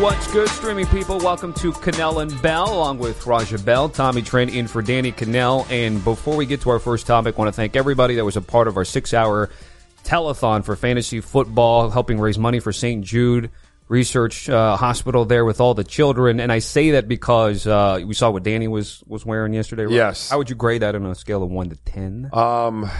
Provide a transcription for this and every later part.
what's good, streaming people? Welcome to Kanell and Bell, along with Raja Bell, Tommy Trent in for Danny Kanell. And before we get to our first topic, I want to thank everybody that was a part of our six-hour telethon for fantasy football, helping raise money for St. Jude Research uh, Hospital there with all the children. And I say that because uh, we saw what Danny was was wearing yesterday. Right? Yes. How would you grade that on a scale of one to ten? Um,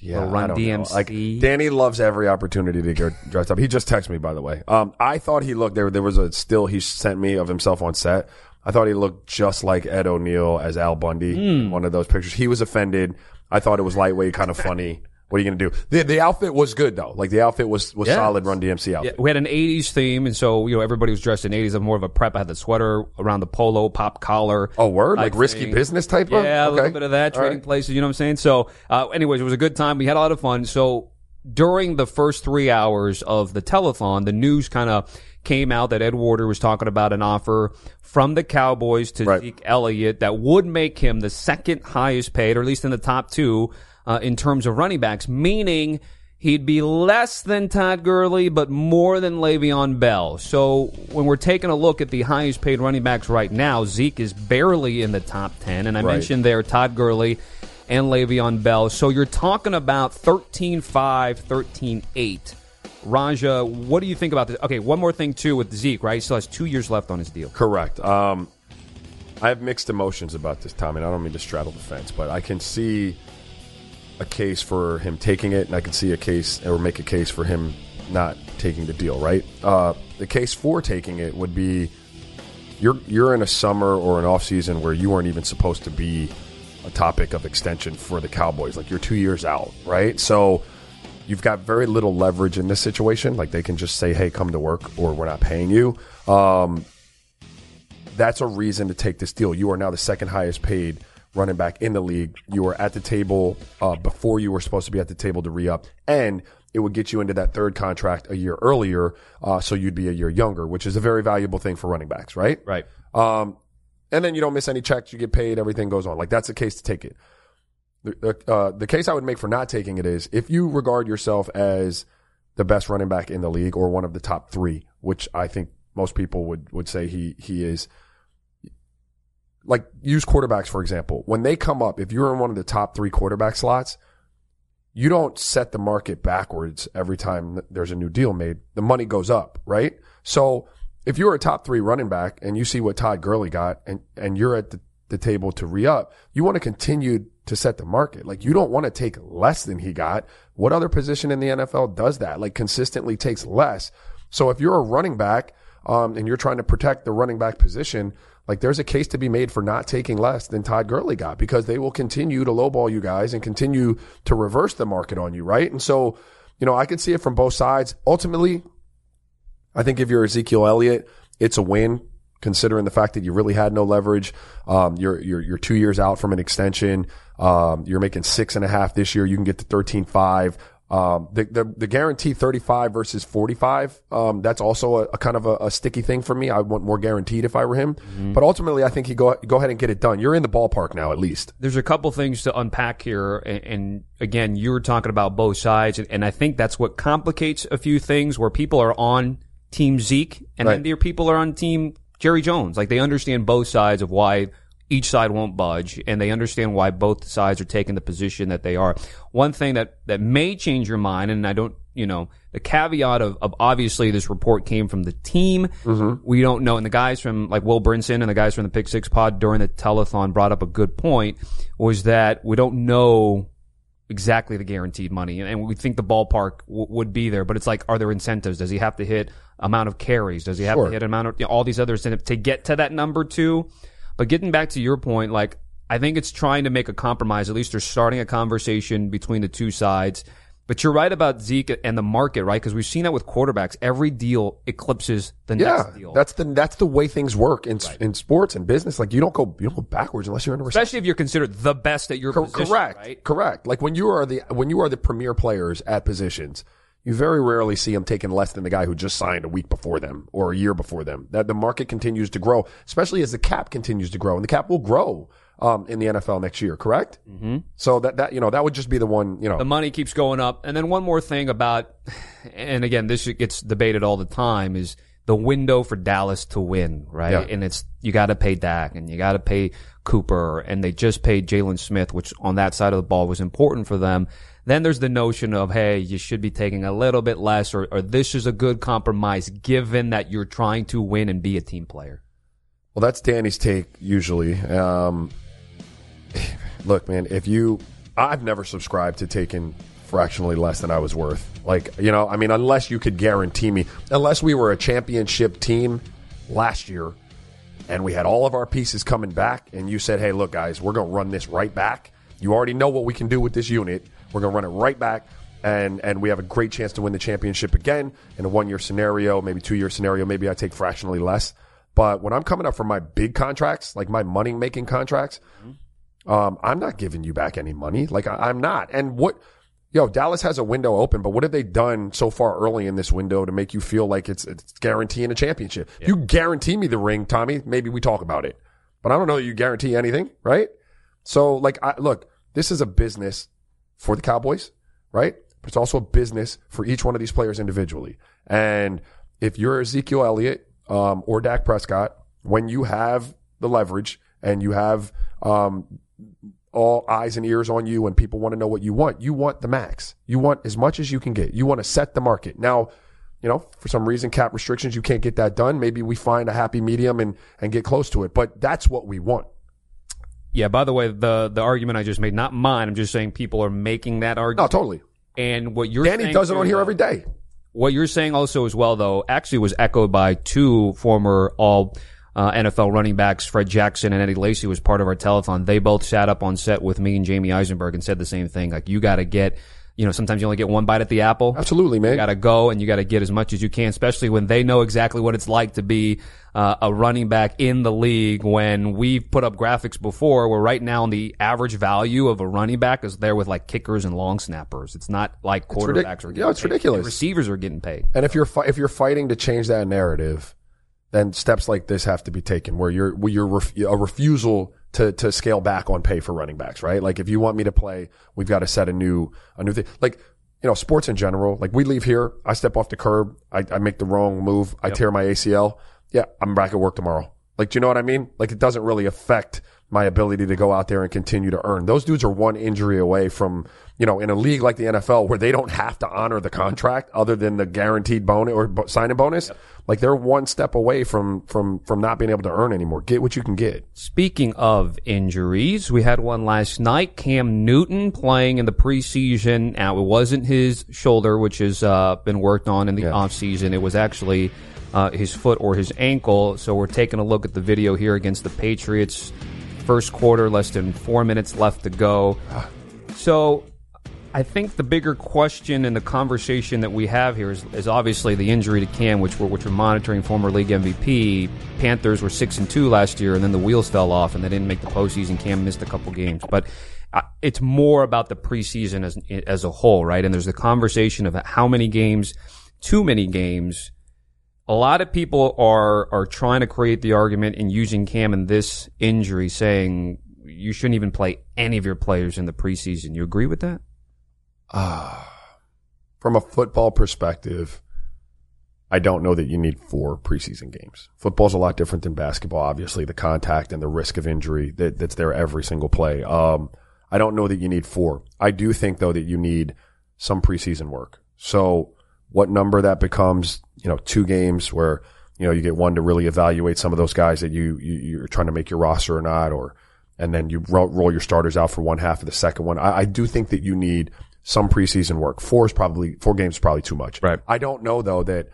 yeah, Run. DMC. Like Danny loves every opportunity to get dressed up. He just texted me, by the way. Um, I thought he looked there. There was a still he sent me of himself on set. I thought he looked just like Ed O'Neill as Al Bundy. In One of those pictures. He was offended. I thought it was lightweight, kind of funny. What are you gonna do? The the outfit was good though. Like the outfit was was Yeah. solid. Run DMC Yeah, outfit. we had an '80s theme, and so you know everybody was dressed in '80s. I'm more of a prep. I had the sweater around the polo, pop collar. Oh, word like type risky business type. of? Yeah, a little Okay. bit of that, All trading right. places, you know what I'm saying? So, uh, anyways, it was a good time. We had a lot of fun. So, during the first three hours of the telethon, the news kind of came out that Ed Werder was talking about an offer from the Cowboys to Right. Zeke Elliott that would make him the second highest paid, or at least in the top two, uh, in terms of running backs, meaning he'd be less than Todd Gurley, but more than Le'Veon Bell. So when we're taking a look at the highest paid running backs right now, Zeke is barely in the top 10. And I Right. mentioned there Todd Gurley and Le'Veon Bell. So you're talking about 13-5, 13-8. Raja, what do you think about this? Okay, one more thing too with Zeke, right? He still has two years left on his deal. Correct. Um, I have mixed emotions about this, Tommy. and I don't mean to straddle the fence, but I can see a case for him taking it, and I can see a case or make a case for him not taking the deal. Right. Uh, the case for taking it would be you're you're in a summer or an off season where you weren't even supposed to be a topic of extension for the Cowboys. Like you're two years out, right? So you've got very little leverage in this situation. Like they can just say, "Hey, come to work," or "We're not paying you." Um, that's a reason to take this deal. You are now the second highest paid running back in the league. You were at the table uh, before you were supposed to be at the table to re up, and it would get you into that third contract a year earlier, uh, so you'd be a year younger, which is a very valuable thing for running backs, right? Right. Um, and then you don't miss any checks, you get paid, everything goes on. Like that's the case to take it. The, uh, the case I would make for not taking it is if you regard yourself as the best running back in the league or one of the top three, which I think most people would, would say he, he is. Like use quarterbacks, for example. When they come up, if you're in one of the top three quarterback slots, you don't set the market backwards every time there's a new deal made. The money goes up, right? So if you're a top three running back and you see what Todd Gurley got and, and you're at the, the table to re up, you want to continue to set the market. Like you don't want to take less than he got. What other position in the NFL does that? Like consistently takes less. So if you're a running back, um, and you're trying to protect the running back position, like there's a case to be made for not taking less than Todd Gurley got because they will continue to lowball you guys and continue to reverse the market on you, right? And so, you know, I can see it from both sides. Ultimately, I think if you're Ezekiel Elliott, it's a win considering the fact that you really had no leverage. Um, you're, you're, you're two years out from an extension. Um, you're making six and a half this year. You can get to 13.5. Um, the, the, the guarantee 35 versus 45, um, that's also a, a kind of a, a sticky thing for me. I want more guaranteed if I were him. But ultimately, I think he go, go ahead and get it done. You're in the ballpark now, at least. there's a couple things to unpack here, and, and again, you were talking about both sides, and, and I think that's what complicates a few things where people are on Team Zeke, and then Right. there people are on Team Jerry Jones. Like they understand both sides of why each side won't budge, and they understand why both sides are taking the position that they are. One thing that that may change your mind, and I don't, you know, the caveat of, of obviously this report came from the team. Mm-hmm. We don't know, and the guys from like Will Brinson and the guys from the Pick Six Pod during the telethon brought up a good point. Was that we don't know exactly the guaranteed money, and, we think the ballpark w- would be there. But it's like, are there incentives? Does he have to hit amount of carries? Does he have Sure. to hit amount of you know, all these other incentives to get to that number too? But getting back to your point, like I think it's trying to make a compromise. At least they're starting a conversation between the two sides. But you're right about Zeke and the market, right? Because we've seen that with quarterbacks. Every deal eclipses the Yeah, next deal. that's the that's the way things work in in sports and business. Like you don't go you don't go backwards unless you're in a recession. Especially if you're considered the best at your Cor- position, correct. right? Correct. Like when you are the when you are the premier players at positions, you very rarely see them taking less than the guy who just signed a week before them or a year before them. That the market continues to grow, especially as the cap continues to grow, and the cap will grow um, in the NFL next year. Correct. Mm-hmm. So that that you know that would just be the one. You know, the money keeps going up. And then one more thing about, and again, this gets debated all the time is the window for Dallas to win, right? Yeah. And it's you got to pay Dak and you got to pay Cooper, and they just paid Jaylon Smith, which on that side of the ball was important for them. Then there's the notion of, hey, you should be taking a little bit less, or, or this is a good compromise given that you're trying to win and be a team player. Well, that's Danny's take usually. Um, look, man, if you, I've never subscribed to taking fractionally less than I was worth. Like, you know, I mean, unless you could guarantee me, unless we were a championship team last year and we had all of our pieces coming back and you said, hey, look, guys, we're going to run this right back. You already know what we can do with this unit. We're going to run it right back. And, and we have a great chance to win the championship again in a one year scenario, maybe two year scenario. Maybe I take fractionally less. But when I'm coming up for my big contracts, like my money making contracts, um, I'm not giving you back any money. Like I, I'm not. And what, yo, Dallas has a window open, but what have they done so far early in this window to make you feel like it's, it's guaranteeing a championship? If you guarantee me the ring, Tommy, maybe we talk about it. But I don't know that you guarantee anything, right? So like, I, look, this is a business for the Cowboys, right? But it's also a business for each one of these players individually. And if you're Ezekiel Elliott, um, or Dak Prescott, when you have the leverage and you have, um, all eyes and ears on you and people want to know what you want. You want the max. You want as much as you can get. You want to set the market. Now, you know, for some reason, cap restrictions, you can't get that done. Maybe we find a happy medium and, and get close to it, but that's what we want. Yeah, by the way, the, the argument I just made, not mine, I'm just saying people are making that No, argument. totally. And what you're Danny saying does it on here though- every day. What you're saying also as well, though, actually was echoed by two former all uh, NFL running backs, Fred Jackson and Eddie Lacy was part of our telethon. They both sat up on set with me and Jamey Eisenberg and said the same thing. Like, you got to get, you know, sometimes you only get one bite at the apple. Absolutely, man. You got to go and you got to get as much as you can, especially when they know exactly what it's like to be uh, a running back in the league. When we've put up graphics before, where right now the average value of a running back is there with like kickers and long snappers. It's not like ridic- quarterbacks are getting yeah, it's paid. ridiculous. Receivers are getting paid. And if you're fi- if you're fighting to change that narrative, then steps like this have to be taken, where you're where you're ref- a refusal to to scale back on pay for running backs, right? Like if you want me to play, we've got to set a new a new thing. Like you know, sports in general. Like we leave here, I step off the curb, I, I make the wrong move, I tear my ACL. Yeah, I'm back at work tomorrow. Like, do you know what I mean? Like it doesn't really affect my ability to go out there and continue to earn. Those dudes are one injury away from, you know, in a league like the NFL where they don't have to honor the contract other than the guaranteed bonus or signing bonus. Like they're one step away from, from, from not being able to earn anymore. Get what you can get. Speaking of injuries, we had one last night. Cam Newton playing in the preseason. Now, it wasn't his shoulder, which has uh, been worked on in the Yeah. offseason. It was actually uh, his foot or his ankle. So we're taking a look at the video here against the Patriots. First quarter, less than four minutes left to go. So I think the bigger question and the conversation that we have here is, is obviously the injury to Cam, which we're which we're monitoring. Former league MVP. Panthers were six and two last year, and then the wheels fell off, and they didn't make the postseason. Cam missed a couple games, but uh, it's more about the preseason as as a whole, right? And there's the conversation of how many games, too many games. A lot of people are are trying to create the argument and using Cam and this injury, saying you shouldn't even play any of your players in the preseason. You agree with that? From a football perspective, I don't know that you need four preseason games. Football's a lot different than basketball. Obviously, the contact and the risk of injury that, that's there every single play. Um, I don't know that you need four. I do think though that you need some preseason work. So what number that becomes, you know, two games where, you know, you get one to really evaluate some of those guys that you, you you're trying to make your roster or not, or, and then you roll, roll your starters out for one half of the second one. I, I do think that you need some preseason work. Four is probably, four games is probably too much. Right. I don't know though that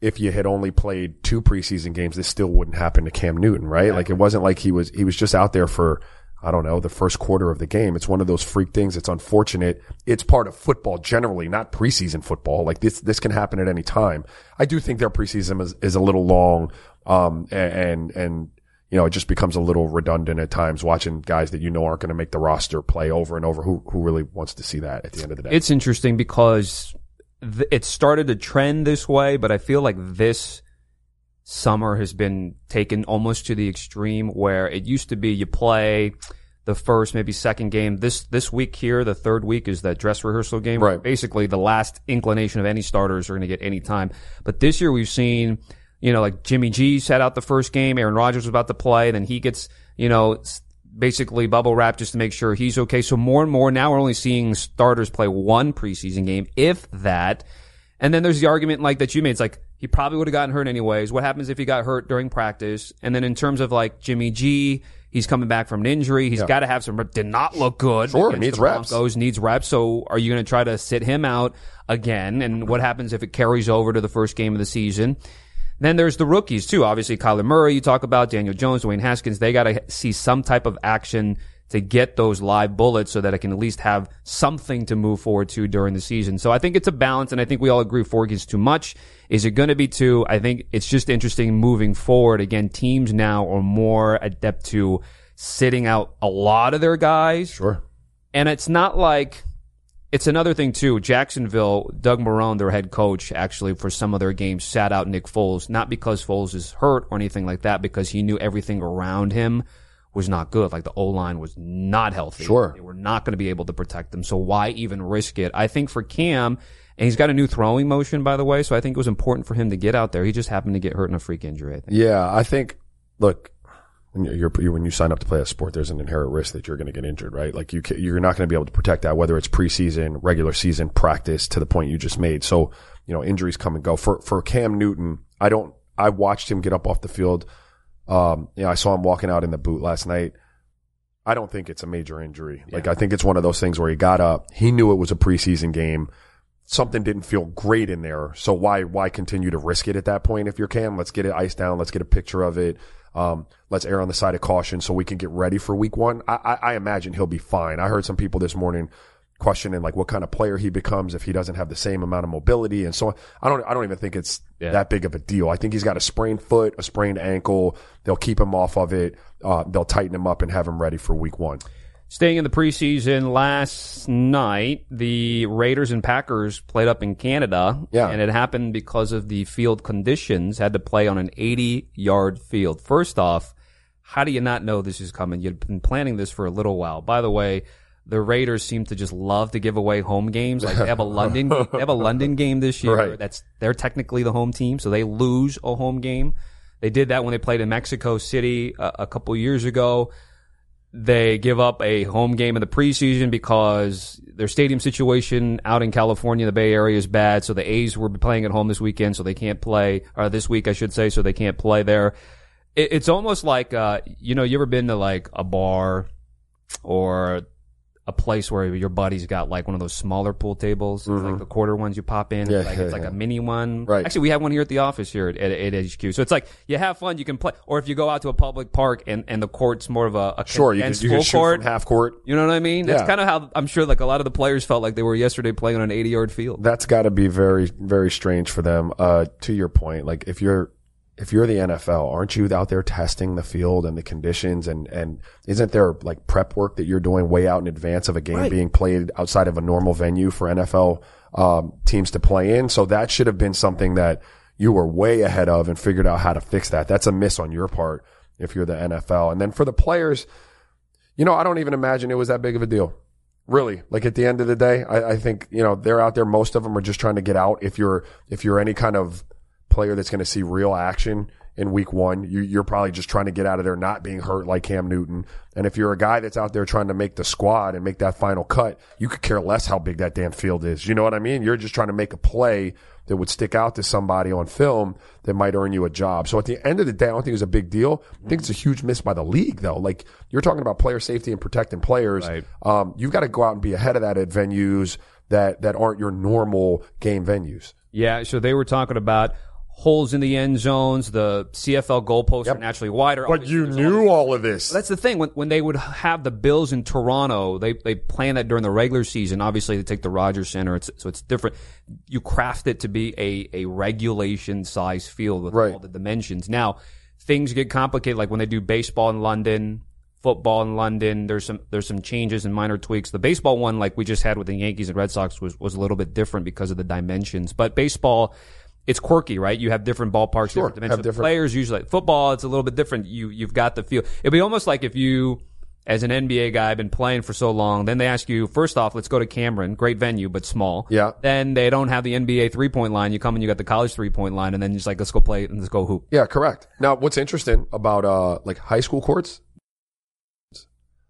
if you had only played two preseason games, this still wouldn't happen to Cam Newton, right? Like it wasn't like he was, he was just out there for, I don't know, the first quarter of the game. It's one of those freak things. It's unfortunate. It's part of football generally, not preseason football. Like this, this can happen at any time. I do think their preseason is, is a little long. Um, and, and, you know, it just becomes a little redundant at times watching guys that you know aren't going to make the roster play over and over. Who, who really wants to see that at the end of the day? It's interesting because th- it started to trend this way, but I feel like this summer has been taken almost to the extreme where it used to be you play the first, maybe second game. This, this week here, the third week is that dress rehearsal game. Right. Basically the last inclination of any starters are going to get any time. But this year we've seen you know, like Jimmy G sat out the first game. Aaron Rodgers was about to play. Then he gets, you know, basically bubble wrap just to make sure he's okay. So more and more now we're only seeing starters play one preseason game, if that. And then there's the argument like that you made. It's like he probably would have gotten hurt anyways. What happens if he got hurt during practice? And then in terms of like Jimmy G, he's coming back from an injury. He's got to have some. Did not look good. Sure, needs reps. Broncos needs reps. So are you going to try to sit him out again? And what happens if it carries over to the first game of the season? Then there's the rookies too. Obviously, Kyler Murray, you talk about Daniel Jones, Dwayne Haskins. They got to see some type of action to get those live bullets so that it can at least have something to move forward to during the season. So I think it's a balance, and I think we all agree four is too much. Is it going to be two? I think it's just interesting moving forward. Again, teams now are more adept to sitting out a lot of their guys. Sure. And it's not like it's another thing too. Jacksonville, Doug Marrone, their head coach, actually for some of their games sat out Nick Foles, not because Foles is hurt or anything like that, because he knew everything around him was not good. Like the O line was not healthy. Sure. They were not going to be able to protect them. So why even risk it? I think for Cam, and he's got a new throwing motion, by the way. So I think it was important for him to get out there. He just happened to get hurt in a freak injury. I think. Yeah, I think. Look, when you're, you're when you sign up to play a sport, there's an inherent risk that you're going to get injured, right? Like you, ca- you're not going to be able to protect that, whether it's preseason, regular season, practice. To the point you just made, so you know injuries come and go. For for Cam Newton, I don't. I watched him get up off the field. Um, you know, I saw him walking out in the boot last night. I don't think it's a major injury. Like I think it's one of those things where he got up, he knew it was a preseason game. Something didn't feel great in there. So why why continue to risk it at that point if you're Cam? Let's get it iced down. Let's get a picture of it. Um, let's err on the side of caution so we can get ready for week one. I, I, I imagine he'll be fine. I heard some people this morning questioning like what kind of player he becomes if he doesn't have the same amount of mobility and so on. I don't I don't even think it's Yeah. that big of a deal. I think he's got a sprained foot, a sprained ankle. They'll keep him off of it. Uh, they'll tighten him up and have him ready for week one. Staying in the preseason, last night the Raiders and Packers played up in Canada, Yeah. and it happened because of the field conditions. Had to play on an 80-yard field. First off, how do you not know this is coming? You've been planning this for a little while. By the way, the Raiders seem to just love to give away home games. Like they have a London, they have a London game this year. Right. That's they're technically the home team, so they lose a home game. They did that when they played in Mexico City a, a couple years ago they give up a home game in the preseason because their stadium situation out in California, the Bay Area is bad. So the A's were playing at home this weekend, so they can't play, or this week, I should say, so they can't play there. It, it's almost like, uh, you know, you ever been to like a bar or a place where your buddy's got like one of those smaller pool tables, like the quarter ones you pop in. Mm-hmm. Yeah, like yeah, it's like yeah. a mini one. Right. Actually, we have one here at the office here at, at, at HQ. So it's like you have fun, you can play, or if you go out to a public park and, and the court's more of a, a Sure, you can, you can court. half court. You know what I mean? That's kind of how I'm sure like a lot of the players felt like they were yesterday playing on an 80 yard field. That's got to be very, very strange for them. Uh, to your point, like if you're, if you're the NFL, aren't you out there testing the field and the conditions and, and isn't there like prep work that you're doing way out in advance of a game being played outside of a normal venue for NFL, um, teams to play in? So that should have been something that you were way ahead of and figured out how to fix that. That's a miss on your part if you're the NFL. And then for the players, you know, I don't even imagine it was that big of a deal. Really, like at the end of the day, I, I think you know they're out there. Most of them are just trying to get out. If you're if you're any kind of player that's going to see real action in week one, you, you're probably just trying to get out of there, not being hurt like Cam Newton. And if you're a guy that's out there trying to make the squad and make that final cut, you could care less how big that damn field is. You know what I mean? You're just trying to make a play that would stick out to somebody on film that might earn you a job. So at the end of the day, I don't think it's a big deal. I think it's a huge miss by the league, though. Like you're talking about player safety and protecting players. Right. Um, you've got to go out and be ahead of that at venues that that aren't your normal game venues. Yeah, so they were talking about holes in the end zones. The CFL goalposts are naturally wider. Obviously, there's all all of this. That's the thing. When when they would have the Bills in Toronto, they they plan that during the regular season. Obviously, they take the Rogers Center, it's, so it's different. You craft it to be a a regulation size field with Right. all the dimensions. Now things get complicated, like when they do baseball in London, football in London. There's some there's some changes and minor tweaks. The baseball one, like we just had with the Yankees and Red Sox, was was a little bit different because of the dimensions. But baseball. It's quirky, right? You have different ballparks, Sure, different dimensions. different- Players usually like football. It's a little bit different. You you've got the feel. It'd be almost like if you as an NBA guy, been playing for so long. Then they ask you, first off, let's go to Cameron, great venue, but small. Yeah. Then they don't have the NBA three point line. You come and you got the college three point line, and then you're just like, let's go play and let's go hoop. Yeah, correct. Now, what's interesting about uh like high school courts,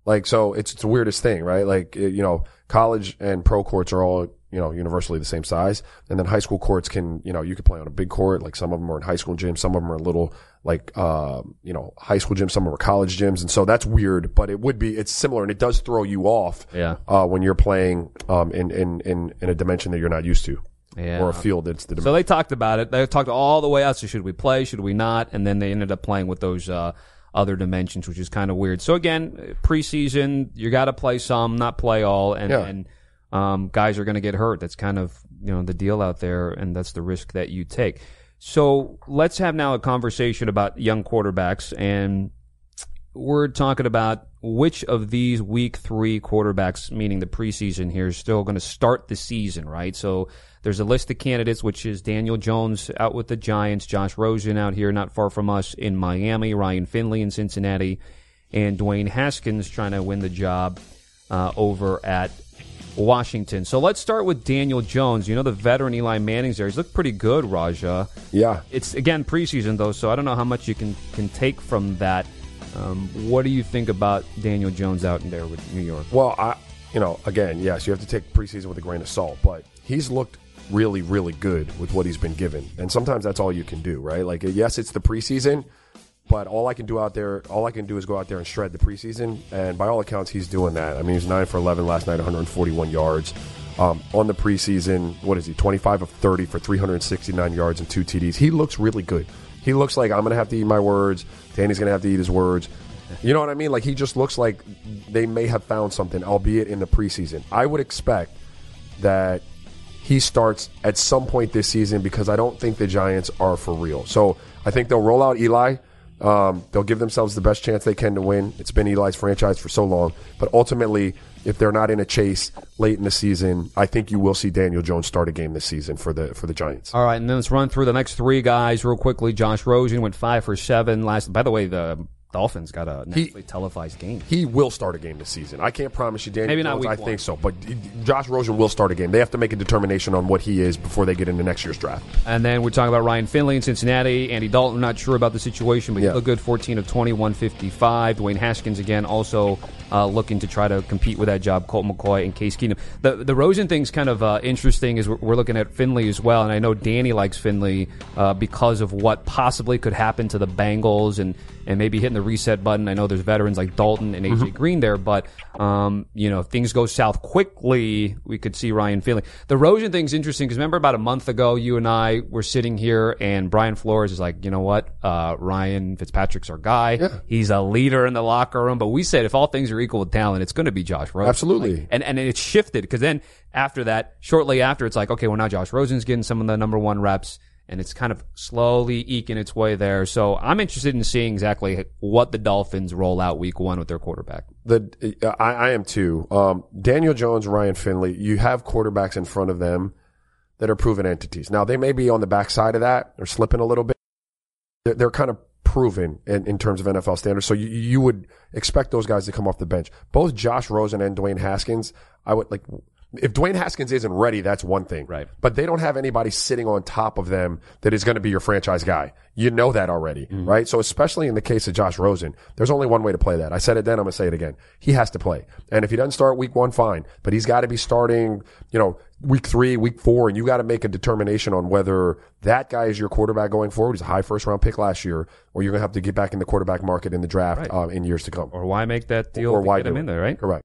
like so, it's, it's the weirdest thing, right? Like you know, college and pro courts are all you know universally the same size, and then high school courts can you know you can play on a big court. Like some of them are in high school gyms, some of them are little like uh you know high school gyms, some of them are college gyms, and so that's weird. But it would be it's similar, and it does throw you off. Yeah. Uh, when you're playing um in in in in a dimension that you're not used to, Yeah. or a field that's the So they talked about it. They talked all the way out. So should we play? Should we not? And then they ended up playing with those uh, other dimensions, which is kind of weird. So again, preseason, you got to play some, not play all, and, Yeah. and um, guys are going to get hurt. That's kind of you know the deal out there, and that's the risk that you take. So let's have now a conversation about young quarterbacks and we're talking about which of these week three quarterbacks, meaning the preseason here, is still going to start the season, right? So there's a list of candidates, which is Daniel Jones out with the Giants, Josh Rosen out here not far from us in Miami, Ryan Finley in Cincinnati, and Dwayne Haskins trying to win the job uh, over at Washington. So let's start with Daniel Jones. You know the veteran Eli Manning's there. He's looked pretty good, Raja yeah. it's again preseason though, so I don't know how much you can can take from that. Um, what do you think about Daniel Jones out in there with New York? Well, I, you know, again, yes, you have to take preseason with a grain of salt, but he's looked really, really good with what he's been given, and sometimes that's all you can do, right? Like, yes, it's the preseason, but all I can do out there, all I can do is go out there and shred the preseason, and by all accounts, he's doing that. I mean, he's nine for eleven last night, 141 yards. Um, on the preseason, what is he? 25 of 30 for 369 yards and two TDs. He looks really good. He looks like I'm going to have to eat my words. Danny's going to have to eat his words. You know what I mean? Like he just looks like they may have found something, albeit in the preseason. I would expect that he starts at some point this season because I don't think the Giants are for real. So I think they'll roll out Eli. Um, they'll give themselves the best chance they can to win. It's been Eli's franchise for so long, but ultimately, if they're not in a chase late in the season, I think you will see Daniel Jones start a game this season for the for the Giants. All right, and then let's run through the next three guys real quickly. Josh Rosen went five for seven last. By the way, the Dolphins got a nationally televised game. He will start a game this season. I can't promise you, Daniel Maybe not Jones. week I one. think so, but Josh Rosen will start a game. They have to make a determination on what he is before they get into next year's draft. And then we're talking about Ryan Finley in Cincinnati. Andy Dalton, not sure about the situation, but Yeah. he looked good 14 of 20, 155. Dwayne Haskins, again, also uh, looking to try to compete with that job. Colt McCoy and Case Keenum. The, the Rosen thing's kind of uh, interesting is we're, we're looking at Finley as well. And I know Danny likes Finley uh, because of what possibly could happen to the Bengals and, and maybe hitting the reset button. I know there's veterans like Dalton and AJ Green there, but, um, you know, if things go south quickly, we could see Ryan Finley. The Rosen thing's interesting because remember about a month ago, you and I were sitting here and Brian Flores is like, you know what? Uh, Ryan Fitzpatrick's our guy. He's a leader in the locker room. But we said if all things are equal with talent, it's going to be Josh Rosen. Absolutely. Like, and, and it's shifted because then after that, shortly after, it's like, okay, well now Josh Rosen's getting some of the number one reps and it's kind of slowly eking its way there. So I'm interested in seeing exactly what the Dolphins roll out week one with their quarterback. The uh, I, I am too. Um, Daniel Jones, Ryan Finley. You have quarterbacks in front of them that are proven entities. Now they may be on the backside of that or slipping a little bit. They're, they're kind of proven in, in terms of NFL standards. So you, you would expect those guys to come off the bench. Both Josh Rosen and Dwayne Haskins. I would like if Dwayne Haskins isn't ready, that's one thing. Right. But they don't have anybody sitting on top of them that is going to be your franchise guy. You know that already, right? So especially in the case of Josh Rosen, there's only one way to play that. I said it then, I'm going to say it again. He has to play. And if he doesn't start week one, fine. But he's got to be starting, you know, week three, week four, and you got to make a determination on whether that guy is your quarterback going forward. He's a high first round pick last year, or you're going to have to get back in the quarterback market in the draft um, in years to come. Or why make that deal Or to why get him in there, right? Correct.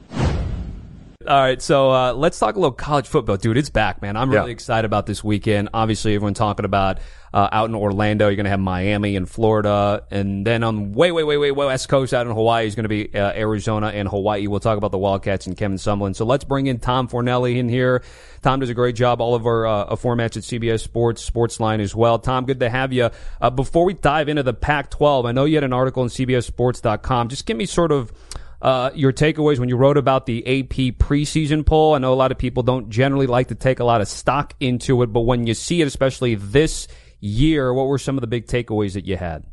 All right, so uh, let's talk a little college football, dude. It's back, man. I'm really Yeah. excited about this weekend. Obviously, everyone talking about uh, out in Orlando. You're going to have Miami and Florida, and then on way, way, way, way west coast out in Hawaii is going to be uh, Arizona and Hawaii. We'll talk about the Wildcats and Kevin Sumlin. So let's bring in Tom Fornelli in here. Tom does a great job all of our uh, formats at CBS Sports, Sportsline as well. Tom, good to have you. Uh, before we dive into the Pac-12, I know you had an article on CBSSports.com. Just give me sort of uh, your takeaways when you wrote about the AP preseason poll. I know a lot of people don't generally like to take a lot of stock into it, but when you see it, especially this year, what were some of the big takeaways that you had?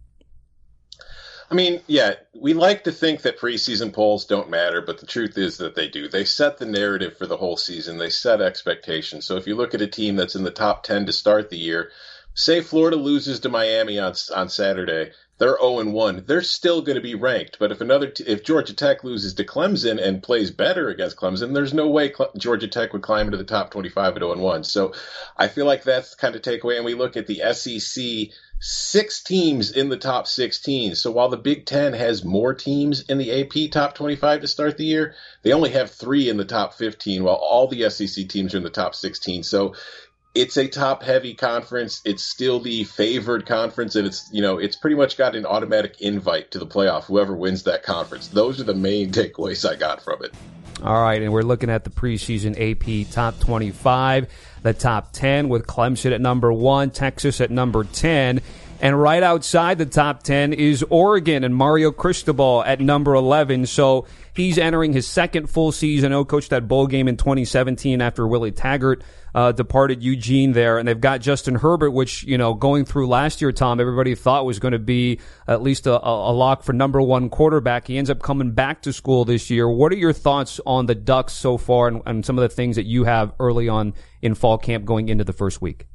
I mean, yeah, we like to think that preseason polls don't matter, but the truth is that they do. They set the narrative for the whole season. They set expectations. So if you look at a team that's in the top 10 to start the year, say Florida loses to Miami on on Saturday, they're 0 and 1. They're still going to be ranked. But if another t- if Georgia Tech loses to Clemson and plays better against Clemson, there's no way Cle- Georgia Tech would climb into the top 25 at 0 and 1. So I feel like that's kind of takeaway. And we look at the SEC six teams in the top 16. So while the Big Ten has more teams in the AP top 25 to start the year, they only have three in the top 15, while all the SEC teams are in the top 16. So it's a top heavy conference. It's still the favored conference, and it's you know it's pretty much got an automatic invite to the playoff. Whoever wins that conference. Those are the main takeaways I got from it. All right, and we're looking at the preseason AP top 25, the top 10 with Clemson at number one, Texas at number 10. And right outside the top 10 is Oregon and Mario Cristobal at number 11. So he's entering his second full season. Oh, coached that bowl game in 2017 after Willie Taggart uh, departed Eugene there. And they've got Justin Herbert, which, you know, going through last year, Tom, everybody thought was going to be at least a, a, lock for number one quarterback. He ends up coming back to school this year. What are your thoughts on the Ducks so far and, and some of the things that you have early on in fall camp going into the first week?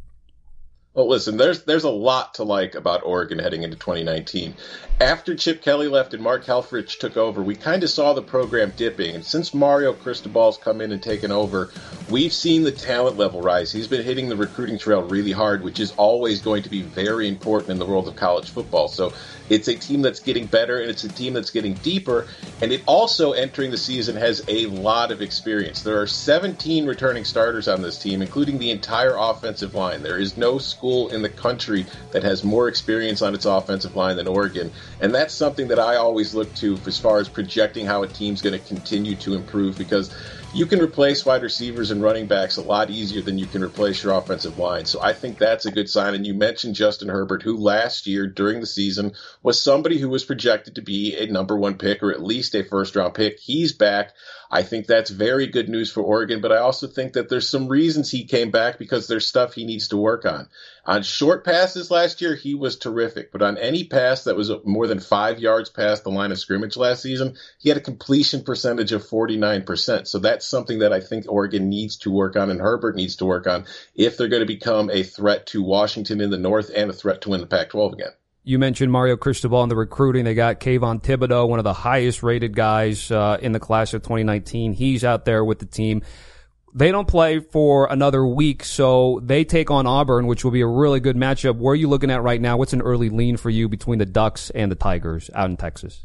Well, listen, there's there's a lot to like about Oregon heading into 2019. After Chip Kelly left and Mark Helfrich took over, we kind of saw the program dipping. And since Mario Cristobal's come in and taken over, we've seen the talent level rise. He's been hitting the recruiting trail really hard, which is always going to be very important in the world of college football. So it's a team that's getting better and it's a team that's getting deeper. And it also, entering the season, has a lot of experience. There are 17 returning starters on this team, including the entire offensive line. There is no school in the country that has more experience on its offensive line than Oregon. And that's something that I always look to as far as projecting how a team's going to continue to improve because you can replace wide receivers and running backs a lot easier than you can replace your offensive line. So I think that's a good sign. And you mentioned Justin Herbert, who last year during the season was somebody who was projected to be a number one pick or at least a first round pick. He's back. I think that's very good news for Oregon, but I also think that there's some reasons he came back because there's stuff he needs to work on. On short passes last year, he was terrific, but on any pass that was more than five yards past the line of scrimmage last season, he had a completion percentage of 49%. So that's something that I think Oregon needs to work on and Herbert needs to work on if they're going to become a threat to Washington in the North and a threat to win the Pac 12 again. You mentioned Mario Cristobal in the recruiting. They got Kayvon Thibodeaux, one of the highest rated guys uh, in the class of 2019. He's out there with the team. They don't play for another week, so they take on Auburn, which will be a really good matchup. Where are you looking at right now? What's an early lean for you between the Ducks and the Tigers out in Texas?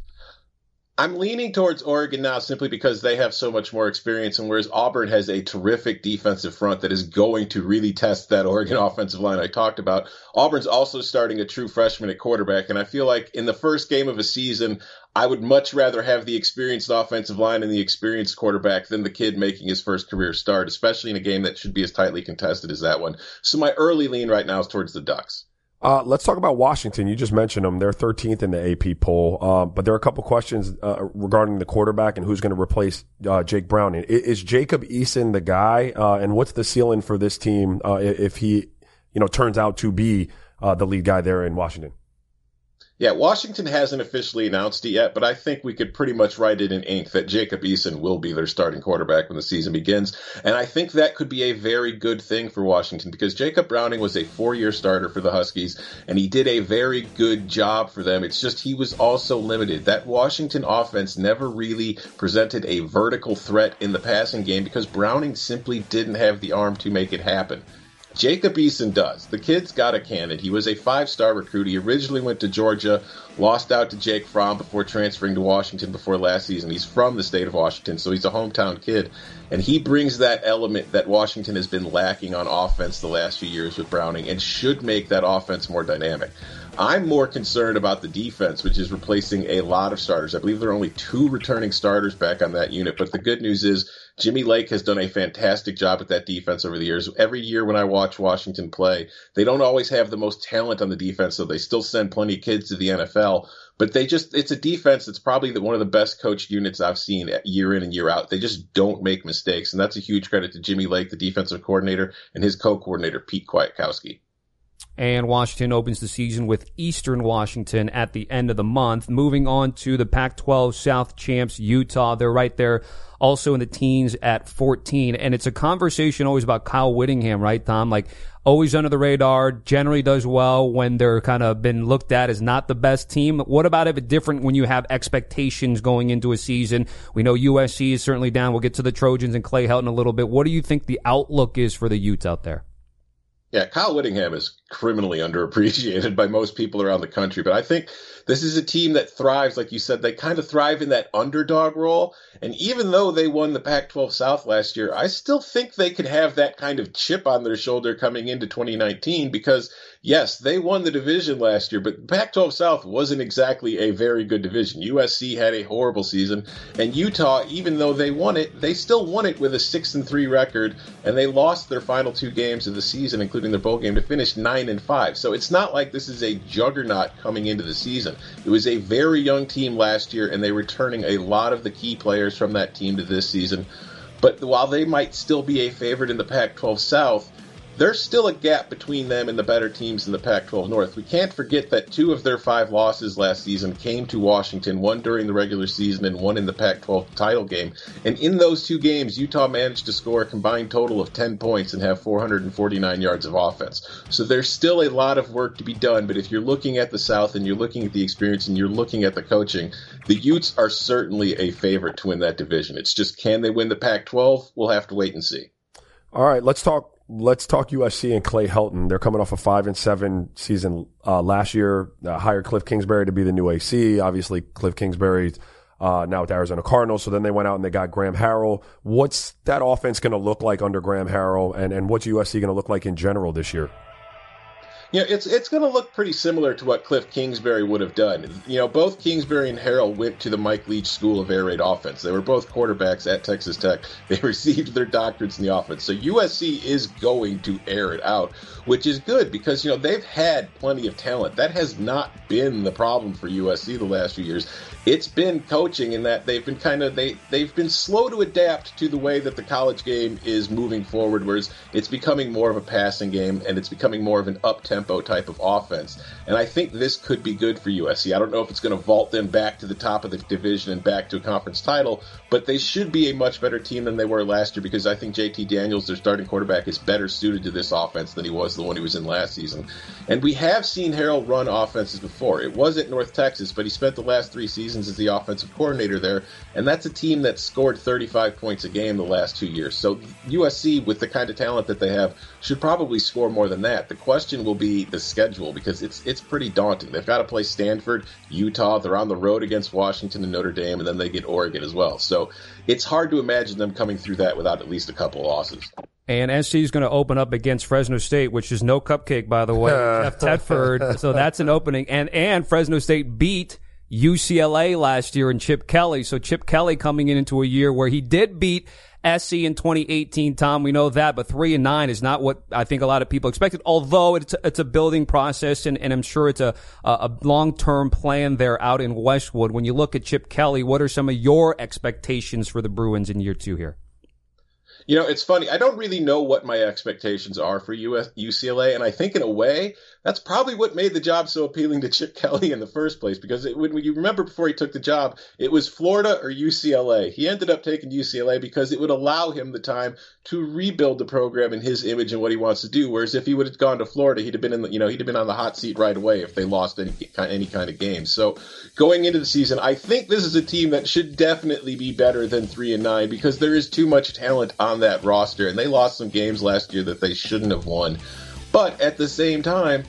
I'm leaning towards Oregon now simply because they have so much more experience, and whereas Auburn has a terrific defensive front that is going to really test that Oregon offensive line I talked about. Auburn's also starting a true freshman at quarterback, and I feel like in the first game of a season, I would much rather have the experienced offensive line and the experienced quarterback than the kid making his first career start, especially in a game that should be as tightly contested as that one. So my early lean right now is towards the Ducks. Uh, let's talk about Washington. You just mentioned them. They're 13th in the AP poll. Um, but there are a couple questions uh, regarding the quarterback and who's going to replace uh, Jake Browning. Is, is Jacob Eason the guy? Uh, and what's the ceiling for this team uh, if he, you know, turns out to be uh, the lead guy there in Washington? Yeah, Washington hasn't officially announced it yet, but I think we could pretty much write it in ink that Jacob Eason will be their starting quarterback when the season begins. And I think that could be a very good thing for Washington because Jacob Browning was a four year starter for the Huskies and he did a very good job for them. It's just he was also limited. That Washington offense never really presented a vertical threat in the passing game because Browning simply didn't have the arm to make it happen. Jacob Eason does. The kid's got a cannon. He was a five star recruit. He originally went to Georgia, lost out to Jake Fromm before transferring to Washington before last season. He's from the state of Washington, so he's a hometown kid. And he brings that element that Washington has been lacking on offense the last few years with Browning and should make that offense more dynamic. I'm more concerned about the defense, which is replacing a lot of starters. I believe there are only two returning starters back on that unit. But the good news is Jimmy Lake has done a fantastic job with that defense over the years. Every year when I watch Washington play, they don't always have the most talent on the defense, so they still send plenty of kids to the NFL. But they just, it's a defense that's probably one of the best coached units I've seen year in and year out. They just don't make mistakes. And that's a huge credit to Jimmy Lake, the defensive coordinator, and his co-coordinator, Pete Kwiatkowski and Washington opens the season with Eastern Washington at the end of the month. Moving on to the Pac-12 South champs, Utah. They're right there also in the teens at 14. And it's a conversation always about Kyle Whittingham, right, Tom? Like always under the radar, generally does well when they're kind of been looked at as not the best team. What about if it's different when you have expectations going into a season? We know USC is certainly down. We'll get to the Trojans and Clay Helton a little bit. What do you think the outlook is for the Utes out there? Yeah, Kyle Whittingham is criminally underappreciated by most people around the country, but I think this is a team that thrives, like you said, they kind of thrive in that underdog role. And even though they won the Pac 12 South last year, I still think they could have that kind of chip on their shoulder coming into 2019 because yes, they won the division last year, but Pac 12 South wasn't exactly a very good division. USC had a horrible season, and Utah, even though they won it, they still won it with a 6 and 3 record, and they lost their final two games of the season, including their bowl game, to finish 9 and 5. So it's not like this is a juggernaut coming into the season. It was a very young team last year, and they're returning a lot of the key players from that team to this season. But while they might still be a favorite in the Pac 12 South, there's still a gap between them and the better teams in the Pac 12 North. We can't forget that two of their five losses last season came to Washington, one during the regular season and one in the Pac 12 title game. And in those two games, Utah managed to score a combined total of 10 points and have 449 yards of offense. So there's still a lot of work to be done, but if you're looking at the South and you're looking at the experience and you're looking at the coaching, the Utes are certainly a favorite to win that division. It's just can they win the Pac 12? We'll have to wait and see. All right, let's talk let's talk USC and Clay Helton. They're coming off a five and seven season uh, last year. Uh, hired Cliff Kingsbury to be the new AC. Obviously, Cliff Kingsbury uh, now with the Arizona Cardinals. So then they went out and they got Graham Harrell. What's that offense going to look like under Graham Harrell, and and what's USC going to look like in general this year? You know, it's it's going to look pretty similar to what Cliff Kingsbury would have done. You know, both Kingsbury and Harrell went to the Mike Leach School of Air Raid Offense. They were both quarterbacks at Texas Tech. They received their doctorates in the offense. So USC is going to air it out, which is good because you know they've had plenty of talent. That has not been the problem for USC the last few years it's been coaching in that they've been kind of they they've been slow to adapt to the way that the college game is moving forward whereas it's becoming more of a passing game and it's becoming more of an up tempo type of offense. And I think this could be good for USC I don't know if it's going to vault them back to the top of the division and back to a conference title but they should be a much better team than they were last year because I think JT Daniels their starting quarterback is better suited to this offense than he was the one he was in last season. And we have seen Harrell run offenses before. It was at North Texas but he spent the last 3 seasons seasons as the offensive coordinator there, and that's a team that scored 35 points a game the last two years. So USC, with the kind of talent that they have, should probably score more than that. The question will be the schedule because it's it's pretty daunting. They've got to play Stanford, Utah. They're on the road against Washington and Notre Dame, and then they get Oregon as well. So it's hard to imagine them coming through that without at least a couple losses. And SC is going to open up against Fresno State, which is no cupcake, by the way. Jeff Tedford. So that's an opening. And, and Fresno State beat UCLA last year and Chip Kelly. So Chip Kelly coming in into a year where he did beat SC in 2018, Tom, we know that, but three and nine is not what I think a lot of people expected, although it's a, it's a building process and, and I'm sure it's a, a long-term plan there out in Westwood. When you look at Chip Kelly, what are some of your expectations for the Bruins in year two here? You know, it's funny. I don't really know what my expectations are for US, UCLA, and I think in a way that's probably what made the job so appealing to Chip Kelly in the first place. Because it, when, when you remember before he took the job, it was Florida or UCLA. He ended up taking UCLA because it would allow him the time to rebuild the program in his image and what he wants to do. Whereas if he would have gone to Florida, he'd have been in the, you know he'd have been on the hot seat right away if they lost any any kind of game. So going into the season, I think this is a team that should definitely be better than three and nine because there is too much talent on that roster, and they lost some games last year that they shouldn't have won. But at the same time,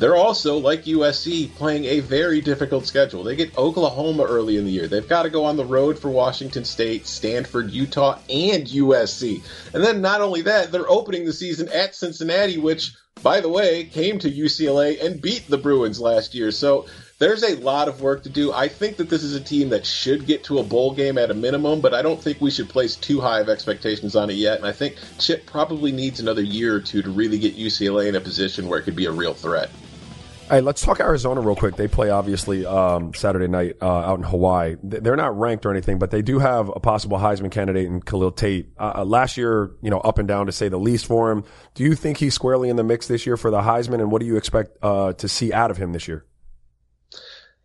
they're also, like USC, playing a very difficult schedule. They get Oklahoma early in the year. They've got to go on the road for Washington State, Stanford, Utah, and USC. And then not only that, they're opening the season at Cincinnati, which, by the way, came to UCLA and beat the Bruins last year. So there's a lot of work to do. I think that this is a team that should get to a bowl game at a minimum, but I don't think we should place too high of expectations on it yet. And I think Chip probably needs another year or two to really get UCLA in a position where it could be a real threat. Right, let's talk Arizona real quick. They play obviously um, Saturday night uh, out in Hawaii. They're not ranked or anything, but they do have a possible Heisman candidate in Khalil Tate. Uh, uh, last year, you know, up and down to say the least for him. Do you think he's squarely in the mix this year for the Heisman, and what do you expect uh, to see out of him this year?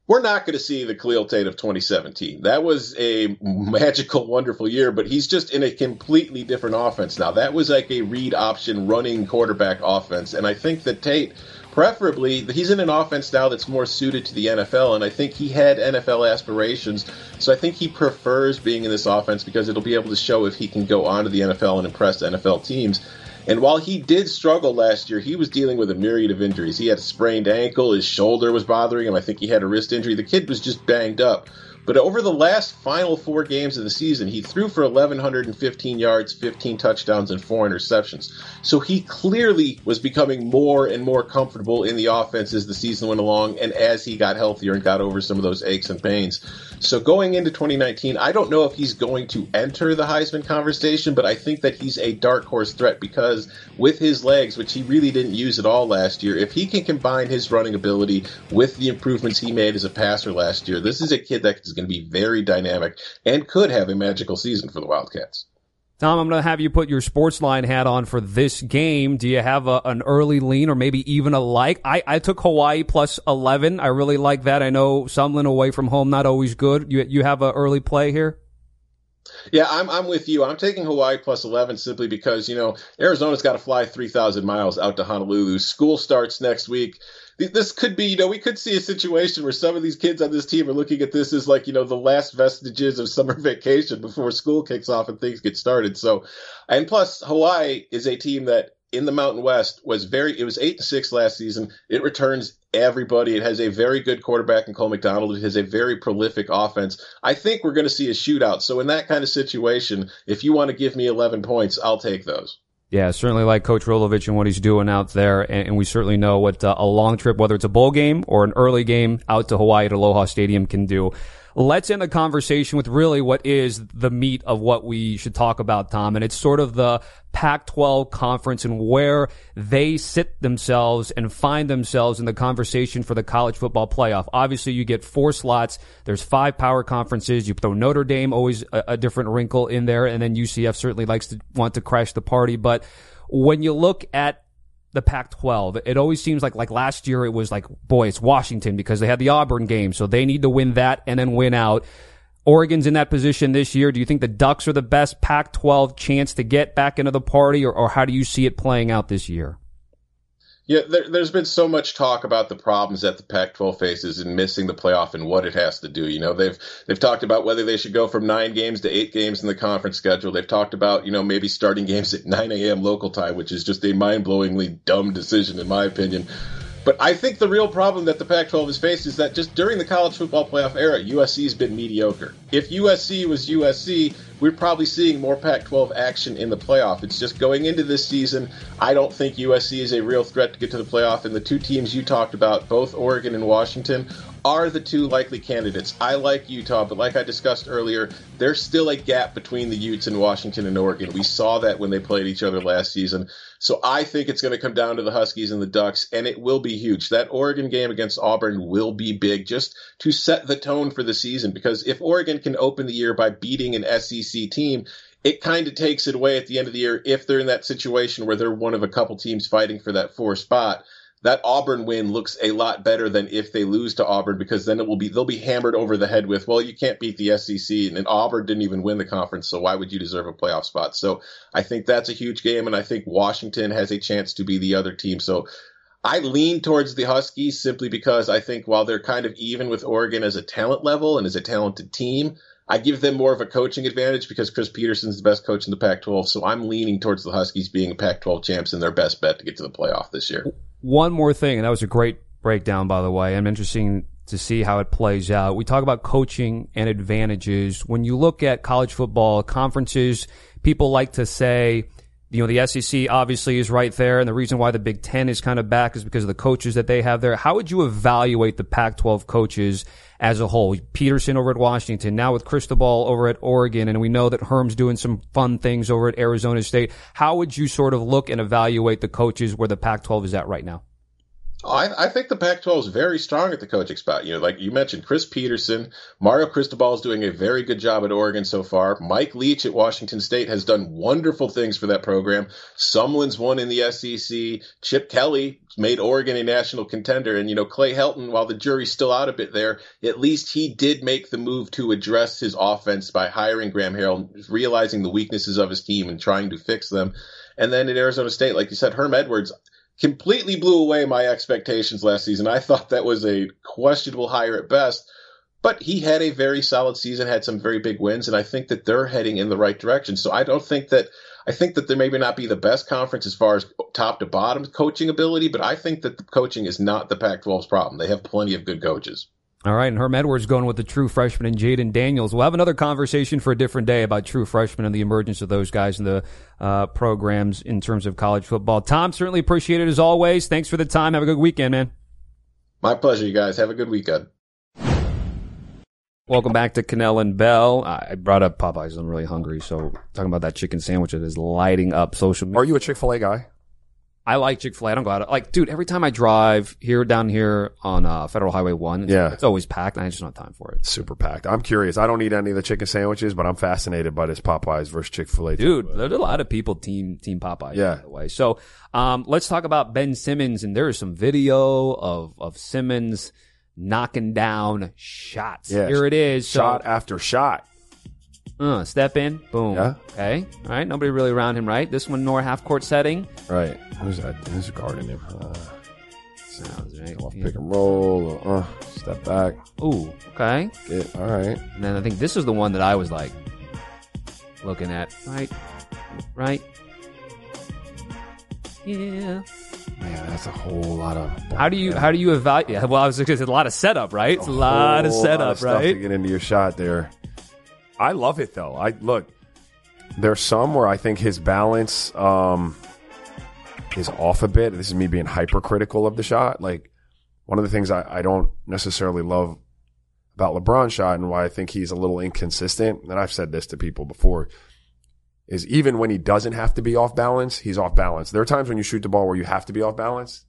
we're not going to see the Khalil Tate of 2017. That was a magical, wonderful year, but he's just in a completely different offense now. That was like a read option running quarterback offense. And I think that Tate preferably he's in an offense now that's more suited to the NFL and I think he had NFL aspirations so I think he prefers being in this offense because it'll be able to show if he can go on to the NFL and impress NFL teams and while he did struggle last year, he was dealing with a myriad of injuries. He had a sprained ankle, his shoulder was bothering him. I think he had a wrist injury. The kid was just banged up. But over the last final four games of the season, he threw for 1,115 yards, 15 touchdowns, and four interceptions. So he clearly was becoming more and more comfortable in the offense as the season went along and as he got healthier and got over some of those aches and pains. So going into 2019, I don't know if he's going to enter the Heisman conversation, but I think that he's a dark horse threat because with his legs, which he really didn't use at all last year, if he can combine his running ability with the improvements he made as a passer last year, this is a kid that is going to be very dynamic and could have a magical season for the Wildcats. Tom, I'm going to have you put your SportsLine hat on for this game. Do you have a, an early lean or maybe even a like? I, I took Hawaii plus 11. I really like that. I know Sumlin away from home, not always good. You, you have an early play here? Yeah, I'm I'm with you. I'm taking Hawaii plus 11 simply because, you know, Arizona's got to fly 3,000 miles out to Honolulu. School starts next week this could be, you know, we could see a situation where some of these kids on this team are looking at this as like, you know, the last vestiges of summer vacation before school kicks off and things get started. So, and plus, Hawaii is a team that in the Mountain West was very, it was eight to six last season. It returns everybody. It has a very good quarterback in Cole McDonald. It has a very prolific offense. I think we're going to see a shootout. So in that kind of situation, if you want to give me 11 points, I'll take those. Yeah, certainly like Coach Rolovich and what he's doing out there. And, and we certainly know what uh, a long trip, whether it's a bowl game or an early game out to Hawaii at Aloha Stadium can do. Let's end the conversation with really what is the meat of what we should talk about, Tom. And it's sort of the Pac-12 conference and where they sit themselves and find themselves in the conversation for the college football playoff. Obviously, you get four slots. There's five power conferences. You throw Notre Dame, always a, a different wrinkle in there. And then UCF certainly likes to want to crash the party. But when you look at the Pac-12. It always seems like like last year it was like, boy, it's Washington because they had the Auburn game, so they need to win that and then win out. Oregon's in that position this year. Do you think the Ducks are the best Pac-12 chance to get back into the party, or, or how do you see it playing out this year? Yeah, there, has been so much talk about the problems that the Pac-12 faces in missing the playoff and what it has to do. You know, they've they've talked about whether they should go from nine games to eight games in the conference schedule. They've talked about you know maybe starting games at 9 a.m. local time, which is just a mind-blowingly dumb decision in my opinion. But I think the real problem that the Pac 12 has faced is that just during the college football playoff era, USC has been mediocre. If USC was USC, we're probably seeing more Pac 12 action in the playoff. It's just going into this season, I don't think USC is a real threat to get to the playoff. And the two teams you talked about, both Oregon and Washington, are the two likely candidates. I like Utah, but like I discussed earlier, there's still a gap between the Utes and Washington and Oregon. We saw that when they played each other last season. So I think it's going to come down to the Huskies and the Ducks, and it will be huge. That Oregon game against Auburn will be big just to set the tone for the season because if Oregon can open the year by beating an SEC team, it kind of takes it away at the end of the year if they're in that situation where they're one of a couple teams fighting for that four spot that Auburn win looks a lot better than if they lose to Auburn because then it will be they'll be hammered over the head with well you can't beat the SEC and, and Auburn didn't even win the conference so why would you deserve a playoff spot so I think that's a huge game and I think Washington has a chance to be the other team so I lean towards the Huskies simply because I think while they're kind of even with Oregon as a talent level and as a talented team I give them more of a coaching advantage because Chris Petersen's the best coach in the Pac 12. So I'm leaning towards the Huskies being Pac 12 champs and their best bet to get to the playoff this year. One more thing, and that was a great breakdown, by the way. I'm interesting to see how it plays out. We talk about coaching and advantages. When you look at college football conferences, people like to say, you know, the SEC obviously is right there, and the reason why the Big Ten is kind of back is because of the coaches that they have there. How would you evaluate the Pac 12 coaches as a whole? Petersen over at Washington, now with Cristobal over at Oregon, and we know that Herm's doing some fun things over at Arizona State. How would you sort of look and evaluate the coaches where the Pac 12 is at right now? I, I, think the Pac-12 is very strong at the coaching spot. You know, like you mentioned, Chris Petersen, Mario Cristobal is doing a very good job at Oregon so far. Mike Leach at Washington State has done wonderful things for that program. Sumlin's won in the SEC. Chip Kelly made Oregon a national contender, and you know Clay Helton, while the jury's still out a bit there, at least he did make the move to address his offense by hiring Graham Harrell, realizing the weaknesses of his team and trying to fix them. And then at Arizona State, like you said, Herm Edwards completely blew away my expectations last season. I thought that was a questionable hire at best, but he had a very solid season, had some very big wins, and I think that they're heading in the right direction. So I don't think that I think that there maybe not be the best conference as far as top to bottom coaching ability, but I think that the coaching is not the Pac-12's problem. They have plenty of good coaches. All right, and Herm Edwards going with the true freshman and Jayden Daniels. We'll have another conversation for a different day about true freshmen and the emergence of those guys in the uh, programs in terms of college football. Tom, certainly appreciate it as always. Thanks for the time. Have a good weekend, man. My pleasure, you guys. Have a good weekend. Welcome back to Kanell and Bell. I brought up Popeyes. I'm really hungry, so talking about that chicken sandwich that is lighting up social media. Are you a Chick Fil A guy? I like Chick Fil A. I don't go out like, dude. Every time I drive here down here on uh, Federal Highway One, it's, Yeah. it's always packed. and I just don't have time for it, Super packed. I'm curious. I don't eat any of the chicken sandwiches, but I'm fascinated by this Popeyes versus Chick Fil A. dude. There's a lot of people team team Popeyes. Yeah. by the way. So, um, let's talk about Ben Simmons, and there is some video of of Simmons knocking down shots. Yeah. Here it is. So, shot after shot. Uh, step in, boom. Yeah. Okay. All right. Nobody really around him, right? This one, nor half court setting. Right. Who's that? Who's guarding him? Uh, Sounds right. off Yeah. pick and roll. Uh, step back. Ooh. Okay. Get, all right. And then I think this is the one that I was like looking at. Right. Right. Yeah. Man, that's a whole lot of. How do you how do you evaluate? Well, I was it's a lot of setup, right? It's a, lot of setup, of stuff To right? get into your shot there. I love it though. I look. There's some where I think his balance um, is off a bit. This is me being hypercritical of the shot. Like one of the things I, I don't necessarily love about LeBron's shot and why I think he's a little inconsistent, and I've said this to people before, is even when he doesn't have to be off balance, he's off balance. There are times when you shoot the ball where you have to be off balance.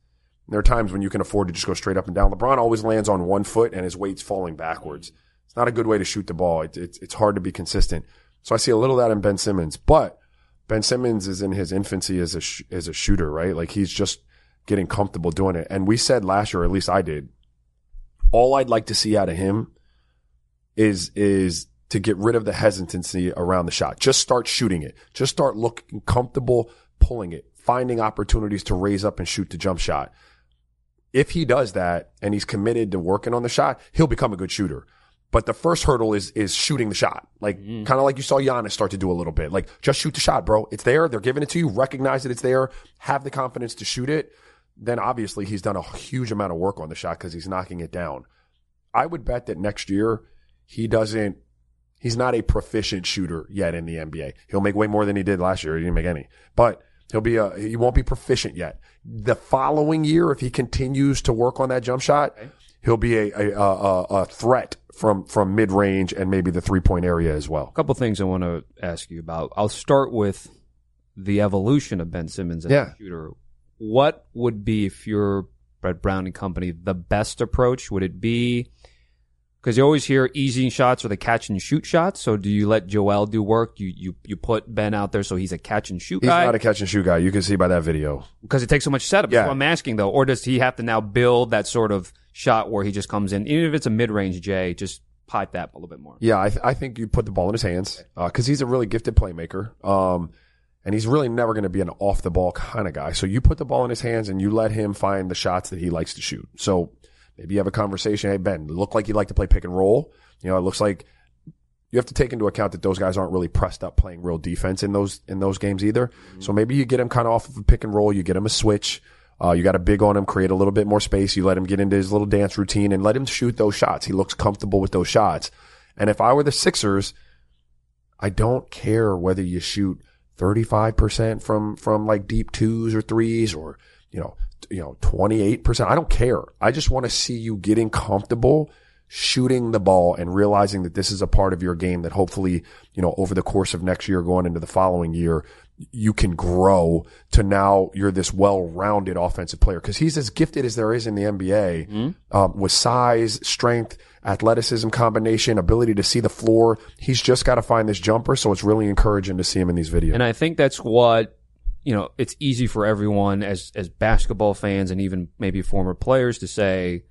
There are times when you can afford to just go straight up and down. LeBron always lands on one foot and his weight's falling backwards. Not a good way to shoot the ball. It, it's it's hard to be consistent. So I see a little of that in Ben Simmons, but Ben Simmons is in his infancy as a sh- as a shooter, right? Like he's just getting comfortable doing it. And we said last year, or at least I did, all I'd like to see out of him is is to get rid of the hesitancy around the shot. Just start shooting it. Just start looking comfortable pulling it, finding opportunities to raise up and shoot the jump shot. If he does that and he's committed to working on the shot, he'll become a good shooter. But the first hurdle is is shooting the shot. Like mm. kind of like you saw Giannis start to do a little bit. Like just shoot the shot, bro. It's there. They're giving it to you. Recognize that it's there. Have the confidence to shoot it. Then obviously he's done a huge amount of work on the shot because he's knocking it down. I would bet that next year he doesn't. He's not a proficient shooter yet in the NBA. He'll make way more than he did last year. He didn't make any, but he'll be a. He won't be proficient yet. The following year, if he continues to work on that jump shot, he'll be a a, a, a threat from from mid range and maybe the three point area as well. A couple things I want to ask you about. I'll start with the evolution of Ben Simmons as Yeah. a shooter. What would be if you're Brett Brown and company the best approach? Would it be Because you always hear easy shots or the catch and shoot shots. So do you let Joel do work? You you you put Ben out there so he's a catch and shoot He's guy He's not a catch and shoot guy. You can see by that video. because it takes so much setup. Yeah. I'm asking though. Or does he have to now build that sort of shot where he just comes in, even if it's a mid range J, just pipe that a little bit more. Yeah, I, th- I think you put the ball in his hands because he's a really gifted playmaker. Um, and he's really never going to be an off the ball kind of guy. So you put the ball in his hands and you let him find the shots that he likes to shoot. So maybe you have a conversation. Hey, Ben, look like you like to play pick and roll. You know, it looks like you have to take into account that those guys aren't really pressed up playing real defense in those, in those games either. So maybe you get him kind of off of a pick and roll. You get him a switch. Uh, you got to big on him, create a little bit more space. You let him get into his little dance routine and let him shoot those shots. He looks comfortable with those shots. And if I were the Sixers, I don't care whether you shoot 35% from, from like deep twos or threes or, you know, you know, 28%. I don't care. I just want to see you getting comfortable shooting the ball and realizing that this is a part of your game that hopefully, you know, over the course of next year going into the following year, you can grow to now you're this well-rounded offensive player because he's as gifted as there is in the NBA um, with size, strength, athleticism combination, ability to see the floor. He's just got to find this jumper. So it's really encouraging to see him in these videos. And I think that's what you know. It's easy for everyone as as basketball fans and even maybe former players to say,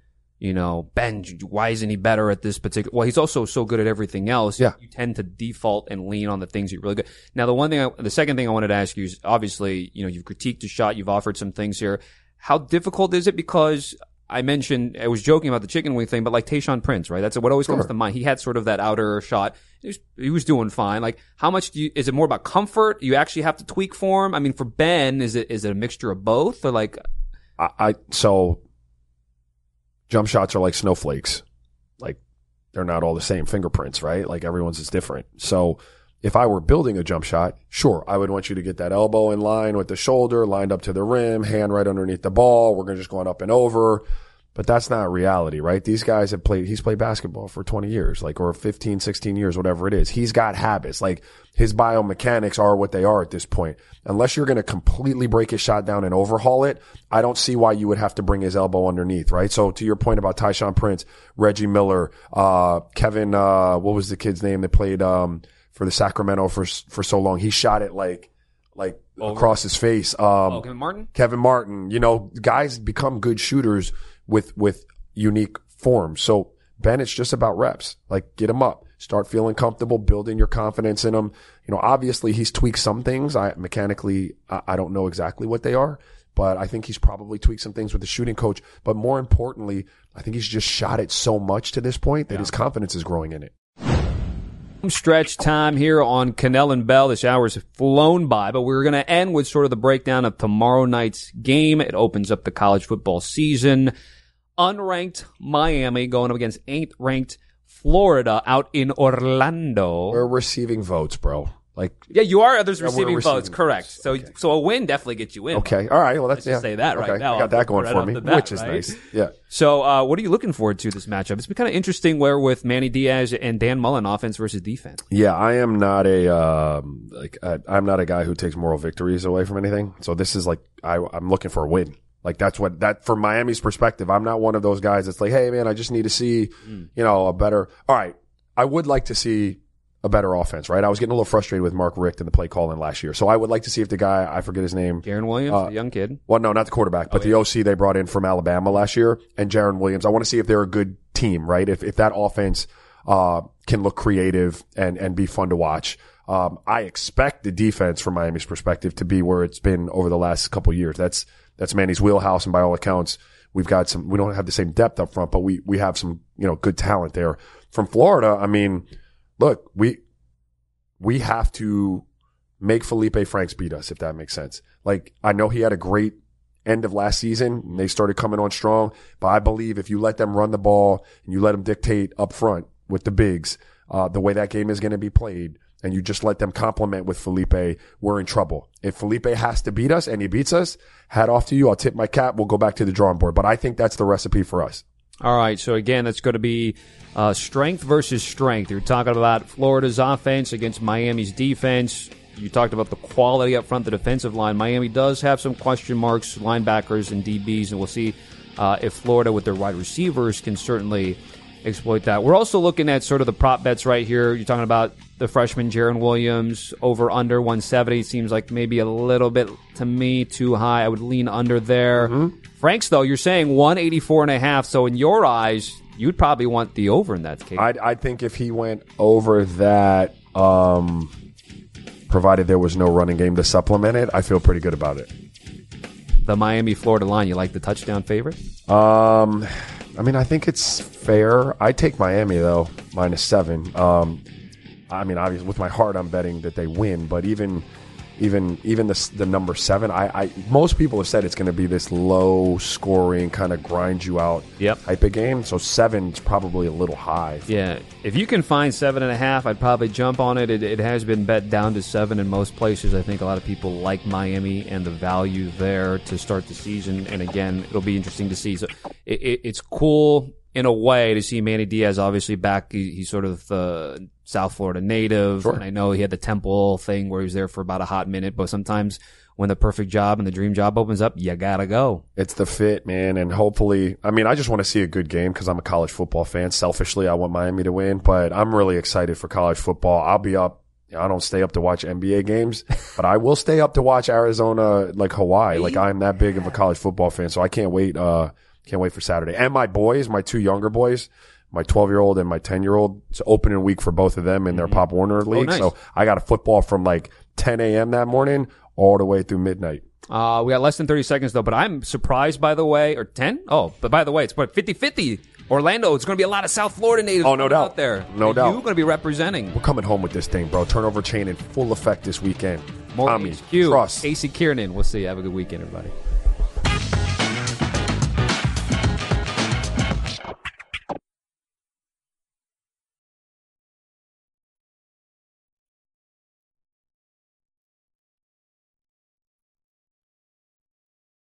you know, Ben, why isn't he better at this particular? Well, he's also so good at everything else. Yeah. you tend to default and lean on the things you're really good. Now, the one thing, I, the second thing I wanted to ask you is obviously, you know, you've critiqued the shot, you've offered some things here. How difficult is it? Because I mentioned, I was joking about the chicken wing thing, but like Tayshaun Prince, right? That's what always comes to mind. He had sort of that outer shot. He was, he was doing fine. Like, how much do you, is it more about comfort? You actually have to tweak form? I mean, for Ben, is it, is it a mixture of both or like, I, I so jump shots are like snowflakes. Like they're not all the same fingerprints, right? Like everyone's is different. So if I were building a jump shot, sure, I would want you to get that elbow in line with the shoulder, lined up to the rim, hand right underneath the ball. We're going to just going up and over. But that's not reality, right? These guys have played, he's played basketball for 20 years, like, or 15, 16 years, whatever it is. He's got habits. Like, his biomechanics are what they are at this point. Unless you're going to completely break his shot down and overhaul it, I don't see why you would have to bring his elbow underneath, right? So to your point about Tayshaun Prince, Reggie Miller, uh, Kevin, uh, what was the kid's name that played, um, for the Sacramento for, for so long? He shot it like, like across his face. Um, oh, Kevin Martin? Kevin Martin, you know, guys become good shooters with, with unique forms. So Ben, it's just about reps. Like get him up, start feeling comfortable, building your confidence in him. You know, obviously he's tweaked some things. I mechanically, I, I don't know exactly what they are, but I think he's probably tweaked some things with the shooting coach. But more importantly, I think he's just shot it so much to this point that his confidence is growing in it. Stretch time here on Kanell and Bell. This hour's flown by, but we're going to end with sort of the breakdown of tomorrow night's game. It opens up the college football season. Unranked Miami going up against eighth ranked Florida out in Orlando. We're receiving votes, bro. Like, yeah, you are others Yeah, we're receiving votes, receiving correct. So, Okay. so a win definitely gets you in. okay. All right. Well, that's, Let's just yeah. say that right Okay, now. I got that going Right for me, bat, which is right? nice. Yeah. So, uh, what are you looking forward to this matchup? It's been kind of interesting where with Manny Diaz and Dan Mullen, offense versus defense. Yeah, I am not a um, like I, I'm not a guy who takes moral victories away from anything. So this is like I, I'm looking for a win. Like that's what that from Miami's perspective. I'm not one of those guys that's like, hey man, I just need to see, you know, a better. All right, I would like to see a better offense. Right, I was getting a little frustrated with Mark Richt and the play calling last year. So I would like to see if the guy I forget his name. Garen Williams, Uh, young kid. Well, no, not the quarterback, but the OC they brought in from Alabama last year and Jarren Williams. I want to see if they're a good team, right? If, if that offense, uh, can look creative and, and be fun to watch. Um, I expect the defense from Miami's perspective to be where it's been over the last couple of years. That's, that's Manny's wheelhouse. And by all accounts, we've got some, we don't have the same depth up front, but we, we have some, you know, good talent there. From Florida, I mean, look, we, we have to make Felipe Franks beat us, if that makes sense. Like, I know he had a great end of last season and they started coming on strong, but I believe if you let them run the ball and you let them dictate up front with the bigs, uh, the way that game is going to be played, and you just let them complement with Felipe, we're in trouble. If Felipe has to beat us and he beats us, hat off to you. I'll tip my cap. We'll go back to the drawing board. But I think that's the recipe for us. All right, so again, that's going to be uh, strength versus strength. You're talking about Florida's offense against Miami's defense. You talked about the quality up front, the defensive line. Miami does have some question marks, linebackers and DBs, and we'll see uh, if Florida, with their wide receivers, can certainly exploit that. We're also looking at sort of the prop bets right here. You're talking about the freshman Jarren Williams over under 170 seems like maybe a little bit to me too high. I would lean under there. Franks though, you're saying 184 and a half. So in your eyes, you'd probably want the over in that case. I I think if he went over that, um, provided there was no running game to supplement it, I feel pretty good about it. the Miami Florida line, you like the touchdown favorite? Um, I mean, I think it's fair. I take Miami though, minus seven. Um, I mean, obviously, with my heart, I'm betting that they win. But even, even, even the the number seven, I, I most people have said it's going to be this low scoring kind of grind you out Yep. type of game. So seven's probably a little high. Yeah, if you can find seven and a half, I'd probably jump on it. It, it has been bet down to seven in most places. I think a lot of people like Miami and the value there to start the season. And again, it'll be interesting to see. So it, it, it's cool in a way to see Manny Diaz obviously back. He, he's sort of uh, South Florida native, and I know he had the Temple thing where he was there for about a hot minute. But sometimes when the perfect job and the dream job opens up, you gotta go. It's the fit, man, and hopefully, I mean, I just want to see a good game because I'm a college football fan. Selfishly, I want Miami to win, but I'm really excited for college football. I'll be up. I don't stay up to watch NBA games, but I will stay up to watch Arizona, like Hawaii. Like I'm that big of a college football fan, so I can't wait. Uh, can't wait for Saturday. And my boys, my two younger boys, my 12 year old and my 10 year old. It's opening week for both of them in their Pop Warner league. nice. So I got a football from like 10 a.m. that morning all the way through midnight. Uh, we got less than 30 seconds though, but I'm surprised by the way, or 10? Oh, but by the way, it's what, 50-50. Orlando, it's going to be a lot of South Florida natives Oh, no doubt. out there. No doubt. You're going to be representing. We're coming home with this thing, bro. Turnover chain in full effect this weekend. More Tommy, HQ, trust. AC Kiernan. We'll see you. Have a good weekend, everybody.